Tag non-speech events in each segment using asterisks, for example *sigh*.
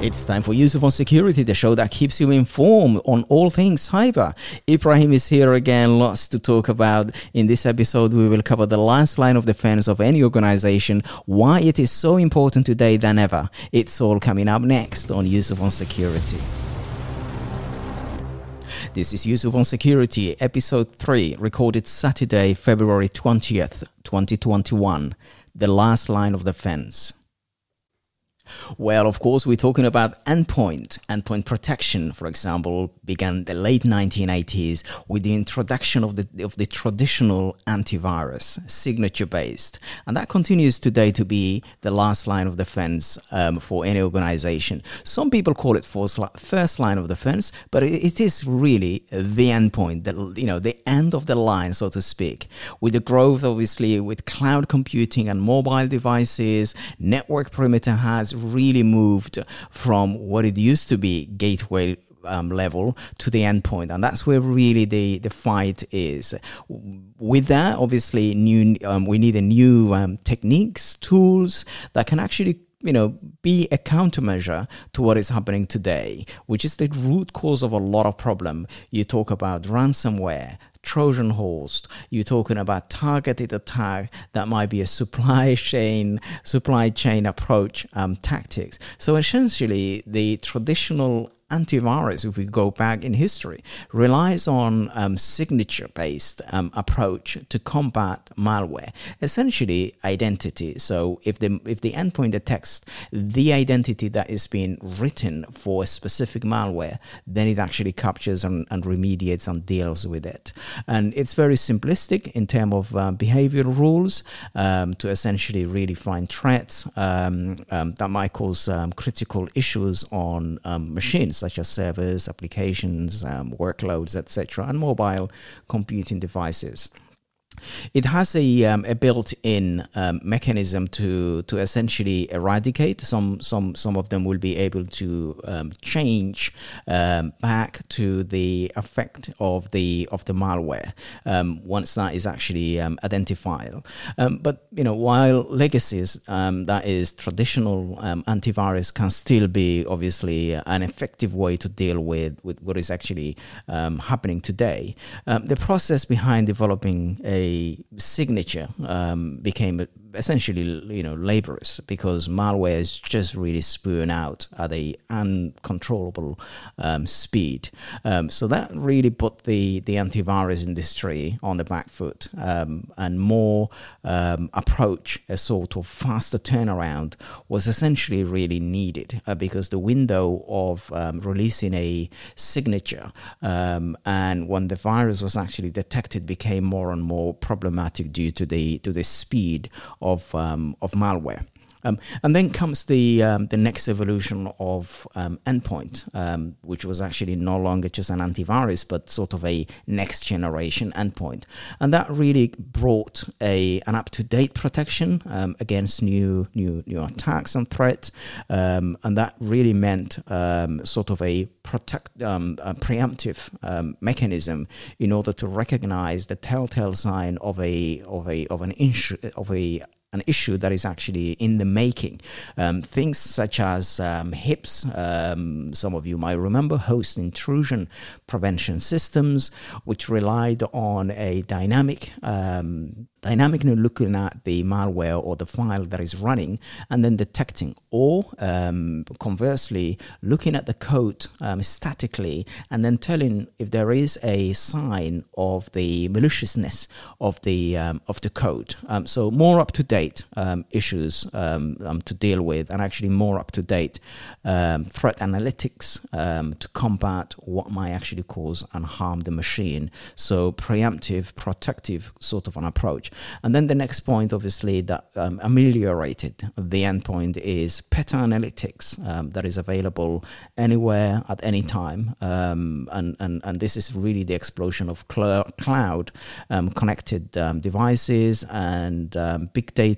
It's time for Yusuf on Security, the show that keeps you informed on all things cyber. Ibrahim is here again, lots to talk about. In this episode, we will cover the last line of defense of any organization, why it is so important today than ever. It's all coming up next on Yusuf on Security. This is Yusuf on Security, episode 3, recorded Saturday, February 20th, 2021. The last line of defense. Well, of course, we're talking about endpoint. Endpoint protection, for example, began the late 1980s with the introduction of the of the traditional antivirus, signature based, and that continues today to be the last line of defense um, for any organization. Some people call it first line of defense, but it is really the endpoint, the you know the end of the line, so to speak. With the growth, obviously, with cloud computing and mobile devices, network perimeter has really moved from what it used to be gateway um, level to the endpoint, and that's where really the the fight is. With that, obviously, new um, we need a new um, techniques, tools that can actually you know, be a countermeasure to what is happening today, which is the root cause of a lot of problem. You talk about ransomware, Trojan horse. You're talking about targeted attack that might be a supply *laughs* chain supply chain approach um, tactics. So essentially, the traditional antivirus, if we go back in history, relies on um, signature-based um, approach to combat malware. Essentially, identity. So if the if the endpoint detects the identity that is being written for a specific malware, then it actually captures and, and remediates and deals with it. And it's very simplistic in terms of uh, behavioral rules um, to essentially really find threats um, um, that might cause um, critical issues on machines such as servers, applications, um, workloads, etc., and mobile computing devices. It has a, um, a built-in um, mechanism to to essentially eradicate. Some some some of them will be able to um, change um, back to the effect of the of the malware um, once that is actually um, identified. but you know, while legacies that is traditional antivirus can still be obviously an effective way to deal with with what is actually happening today, the process behind developing a signature um, became essentially you know laborious because malware is just really spewing out at a uncontrollable um, speed. Um, so that really put the the antivirus industry on the back foot, um, and more um, approach a sort of faster turnaround was essentially really needed uh, because the window of um, releasing a signature um, and when the virus was actually detected became more and more problematic due to the to the speed of um, of malware. Um, and then comes the um, the next evolution of um, endpoint, um, which was actually no longer just an antivirus, but sort of a next generation endpoint, and that really brought a an up to date protection um, against new new new attacks and threats, um, and that really meant sort of a protect a preemptive mechanism in order to recognize the telltale sign of a of a of an issue of a an issue that is actually in the making. Um, things such as um, HIPS, um, some of you might remember, host intrusion prevention systems, which relied on a dynamic um, dynamically looking at the malware or the file that is running and then detecting, or um, conversely, looking at the code um, statically and then telling if there is a sign of the maliciousness of the um, of the code. Um, so more up to date um, issues um, to deal with, and actually more up to date threat analytics to combat what might actually cause and harm the machine. So preemptive, protective sort of an approach. And then the next point, obviously, that um, ameliorated the endpoint is Peta Analytics um, that is available anywhere at any time. Um, and, and, and this is really the explosion of cl- cloud um, connected um, devices and um, big data.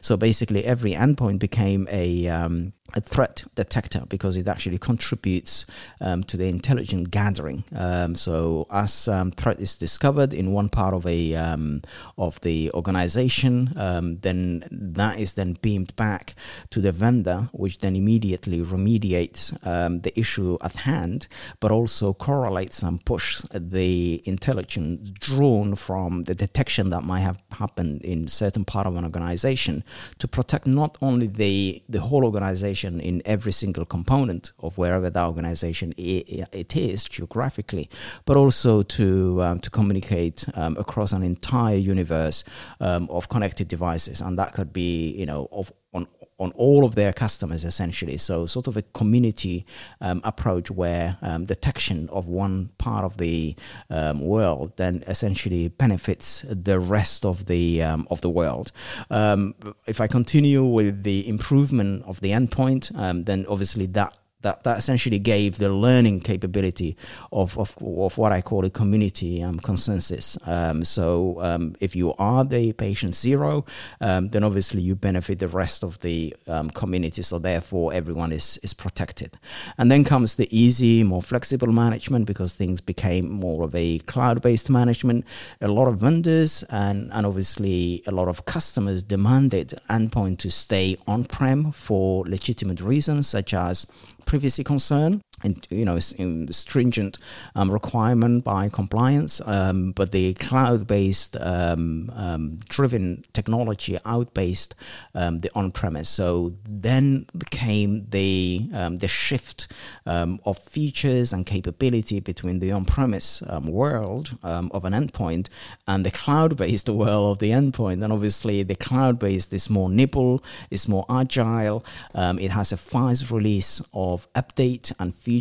So basically, every endpoint became a um, a threat detector because it actually contributes um, to the intelligence gathering. Um, so as um, threat is discovered in one part of a um, of the organization, um, then that is then beamed back to the vendor, which then immediately remediates um, the issue at hand, but also correlates and pushes the intelligence drawn from the detection that might have happened in certain part of an organization to protect not only the the whole organization in every single component of wherever the organization it is geographically, but also to um, to communicate um, across an entire universe um, of connected devices, and that could be you know of on on all of their customers essentially. So sort of a community um, approach where um, detection of one part of the um, world then essentially benefits the rest of the um, of the world. Um, if I continue with the improvement of the endpoint, um, then obviously that that, that essentially gave the learning capability of, of, of what I call a community um, consensus. Um, so um, if you are the patient zero, um, then obviously you benefit the rest of the um, community. So therefore, everyone is, is protected. And then comes the easy, more flexible management because things became more of a cloud based management. A lot of vendors and, and obviously a lot of customers demanded endpoint to stay on prem for legitimate reasons, such as privacy concern and you know stringent um, requirement by compliance um, but the cloud-based um, um driven technology outpaced um, the on-premise. So then came the um, the shift of features and capability between the on-premise world of an endpoint and the cloud-based *laughs* world of the endpoint. And obviously the cloud-based is more nimble is more agile it has a fast release of update and features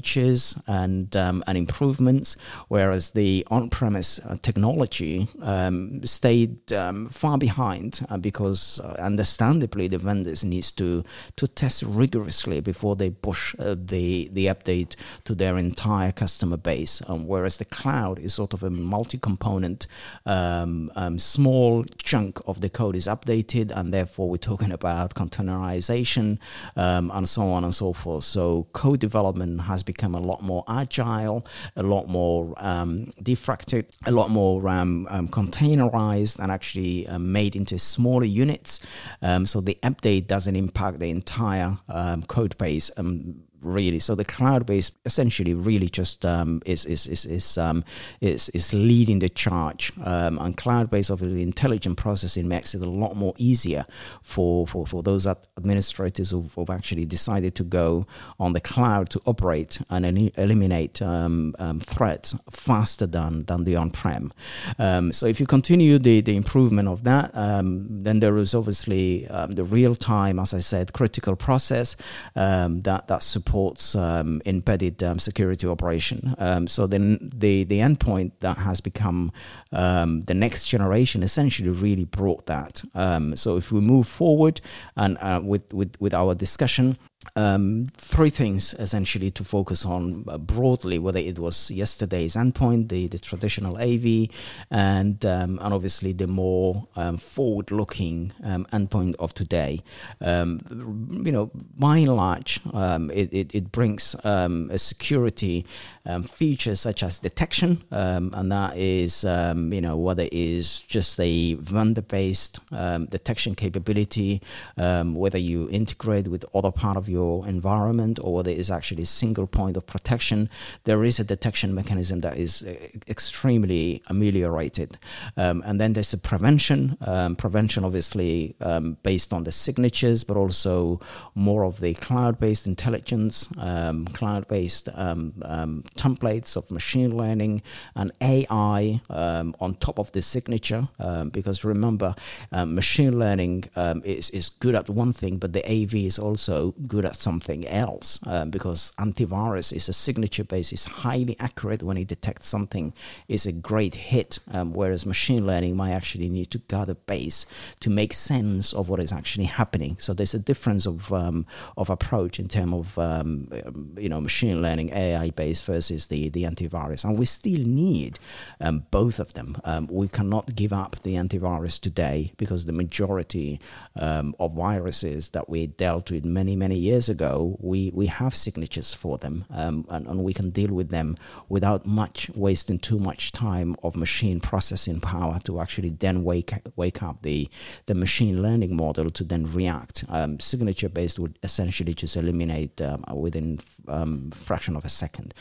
and um, and improvements, whereas the on-premise uh, technology um, stayed um, far behind uh, because, uh, understandably, the vendors needs to to test rigorously before they push uh, the the update to their entire customer base. Um, whereas the cloud is sort of a multi-component, um, um, small chunk of the code is updated, and therefore we're talking about containerization and so on and so forth. So code development has become a lot more agile, a lot more um, diffracted, a lot more um, um, containerized, and actually uh, made into smaller units. Um, so the update doesn't impact the entire um, code base um, really. So the cloud base essentially really just um, is is is is, um, is is leading the charge. Um, and cloud based obviously intelligent processing makes it a lot more easier for for, for those administrators who've, who've actually decided to go on the cloud to operate and eliminate um, um, threats faster than than the on prem. Um, so if you continue the the improvement of that, then there is obviously the real time, as I said, critical process that that supports supports um, embedded um, security operation. Um, so then the the endpoint that has become um, the next generation essentially really brought that. Um, so if we move forward and uh, with, with with our discussion, um, three things essentially to focus on uh, broadly, whether it was yesterday's endpoint, the, the traditional AV, and um, and obviously the more um, forward-looking um, endpoint of today. Um, you know, by and large, um, it, it, it, brings a security feature such as detection, and that is you know whether it is just a vendor-based detection capability, whether you integrate with other part of your environment or whether it's actually a single point of protection, there is a detection mechanism that is uh, extremely ameliorated. Um, and then there's a prevention. Um, prevention, obviously, um, based on the signatures, but also more of the cloud based intelligence, um, cloud based um, um, templates of machine learning and AI on top of the signature. because remember, machine learning is, is good at one thing, but the AV is also good at something else um, because antivirus is a signature base, is highly accurate when it detects something is a great hit, um, whereas machine learning might actually need to gather base to make sense of what is actually happening. So there's a difference of um, of approach in terms of um, you know machine learning AI based versus the the antivirus, and we still need um, both of them. Um, we cannot give up the antivirus today because the majority of viruses that we dealt with many many years ago, we, we have signatures for them um, and, and we can deal with them without much wasting too much time of machine processing power to actually then wake, wake up the, the machine learning model to then react. Um, signature based would essentially just eliminate um, within um, fraction of a second.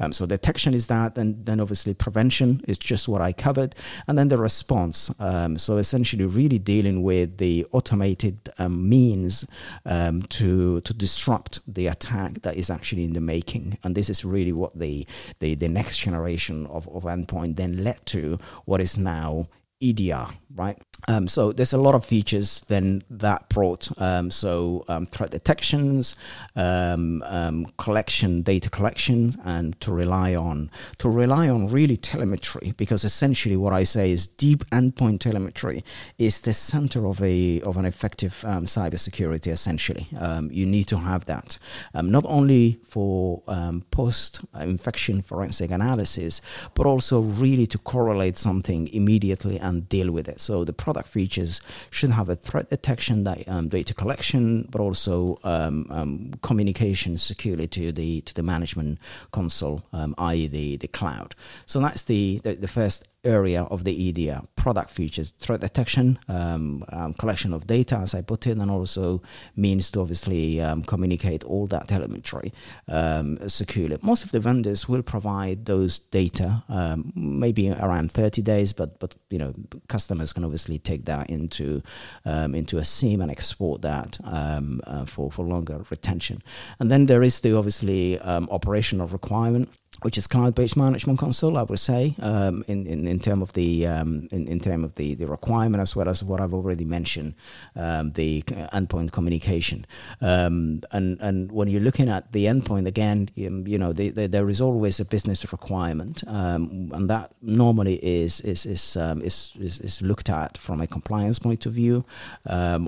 Um, so detection is that, and then obviously prevention is just what I covered, and then the response. Um, so essentially, really dealing with the automated um, means um, to to disrupt the attack that is actually in the making, and this is really what the the, the next generation of, of endpoint then led to what is now EDR, right? Um, so there's a lot of features then that brought. Um, so um, threat detections, um, um, collection, data collection, and to rely on to rely on really telemetry because essentially what I say is deep endpoint telemetry is the center of a of an effective um, cybersecurity. Essentially, you need to have that not only for post infection forensic analysis, but also really to correlate something immediately and deal with it. So the product features should have a threat detection, um, data collection, but also um, um, communication securely to the to the management console, um, i.e. the the cloud. So that's the, the, the first area of the EDR product features, threat detection, um, um, collection of data, as I put in, and also means to obviously um, communicate all that telemetry um, securely. Most of the vendors will provide those data, um, maybe around 30 days, but but you know customers can obviously take that into um, into a SIEM and export that uh, for for longer retention. And then there is the obviously operational requirement which is cloud-based management console, I would say, um, in, in in term of the um, in, in term of the, the requirement as well as what I've already mentioned, um, the endpoint communication. Um, and and when you're looking at the endpoint again, you, you know the, the, there is always a business requirement, um, and that normally is is is, um, is, is is looked at from a compliance point of view,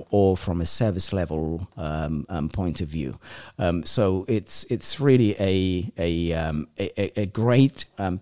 or from a service level point of view. so it's it's really a a, a a, great um,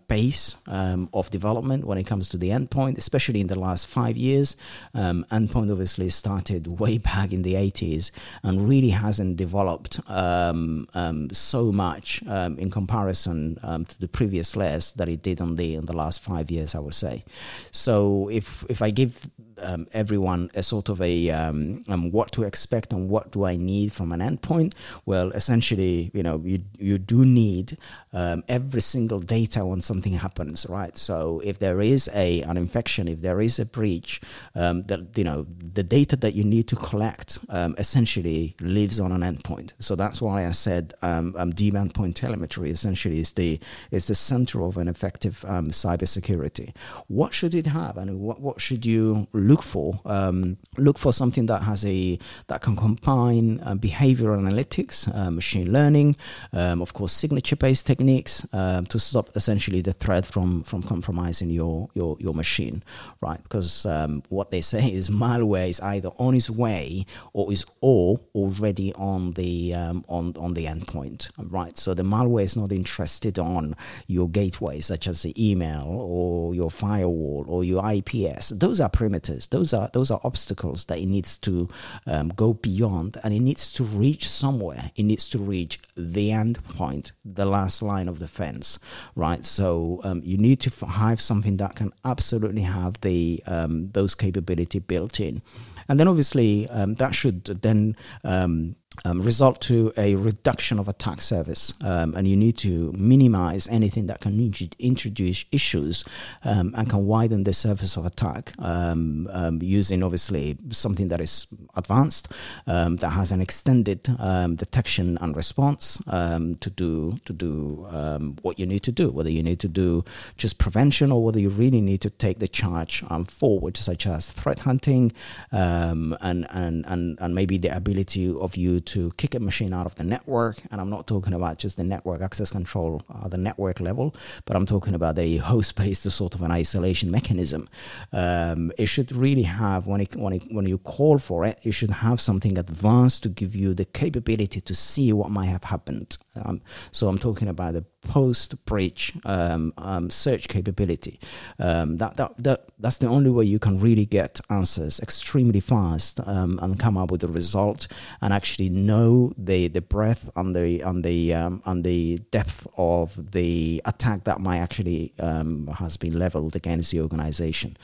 um, of development when it comes to the endpoint, especially in the last five years. Um, endpoint obviously started *laughs* way back in the 80s and really hasn't developed um, um, so much um, in comparison to the previous layers that it did on the in the last five years, I would say. So if if I give um, everyone a sort of a um, um, what to expect and what do I need from an endpoint. Well, essentially, you know, you you do need um, every single data when something happens, right? So if there is a an infection, if there is a breach, um, that you know the data that you need to collect um, essentially lives on an endpoint. So that's why I said um, deep endpoint telemetry essentially is the is the center of an effective um, cybersecurity. What should it have, and what what should you look for um, look for something that has a that can combine uh, behavioral analytics, uh, machine learning, um, of course, signature-based techniques um, to stop essentially the threat from from compromising your your your machine, right? Because um, what they *laughs* say is malware is either on its way or is or already on the um, on on the endpoint, right? So the malware is not interested on your gateway, such as the email or your firewall or your IPS. Those are perimeters those are those are obstacles that it needs to um, go beyond, and it needs to reach somewhere. It needs to reach the end point, the last line of defense, right? So um, you need to have something that can absolutely have the um, those capability built in, and then obviously um, that should then um, um, result to a reduction of attack surface, um, and you need to minimize anything that can introduce issues um, and can widen the surface of attack um, um, using obviously something that is advanced um, that has an extended detection and response to do to do what you need to do, whether you need to do just prevention or whether you really need to take the charge forward, such as threat hunting and, and and and maybe the ability of you to kick a machine out of the network. And I'm not talking about just the network access control, uh, the network level, but I'm talking about the host based sort of an isolation mechanism. Um, it should really have, when, it, when, it, when you call for it, you should have something advanced to give you the capability to see what might have happened. Um, so I'm talking about the post breach um, um, search capability. Um, that, that, that, that's the only way you can really get answers extremely fast um, and come up with a result and actually know the the breadth and the and the um, and the depth of the attack that might actually um, has been leveled against the organization.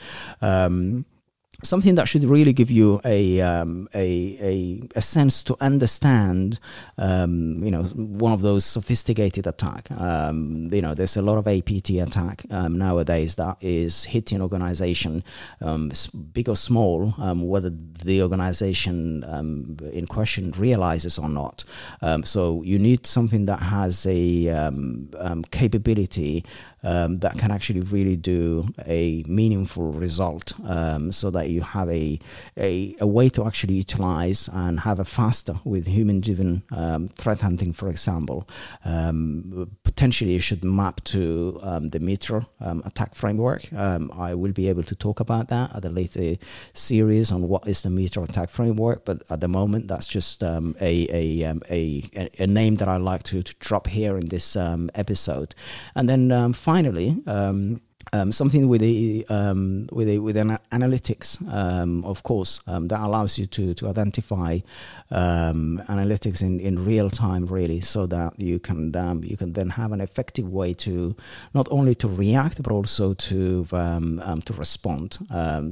Something that should really give you a um, a, a, a sense to understand um, you know one of those sophisticated attack. Um, you know there's a lot of APT attack um, nowadays that is hitting organization um, big or small um, whether the organization in question realizes or not. So you need something that has a capability that can actually really do a meaningful result so that you have a, a, a, way to actually utilize and have a faster with human driven um, threat hunting, for example. Um, potentially, you should map to um, the MITRE um, attack framework. I will be able to talk about that at a later series on what is the MITRE attack framework, but at the moment, that's just a, a, a, a, name that I like to, to drop here in this episode. And then finally, um, something with a um, with a with an analytics, um, of course, um, that allows you to to identify um, analytics in, in real time, really, so that you can um, you can then have an effective way to not only to react but also to to respond.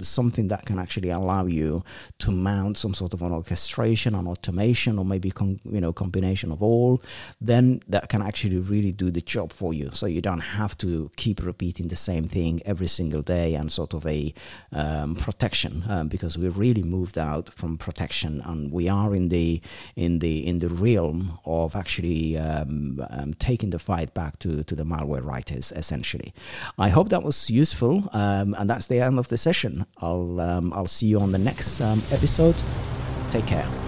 something that can actually allow you to mount some sort of an orchestration, an automation, or maybe con- you know combination of all. Then that can actually really do the job for you, so you don't have to keep repeating the same thing every single day and sort of a um, protection um, because we really moved out from protection and we are in the in the in the realm of actually um, um taking the fight back to to the malware writers essentially. I hope that was useful um, and that's the end of the session. I'll um, I'll see you on the next episode. Take care.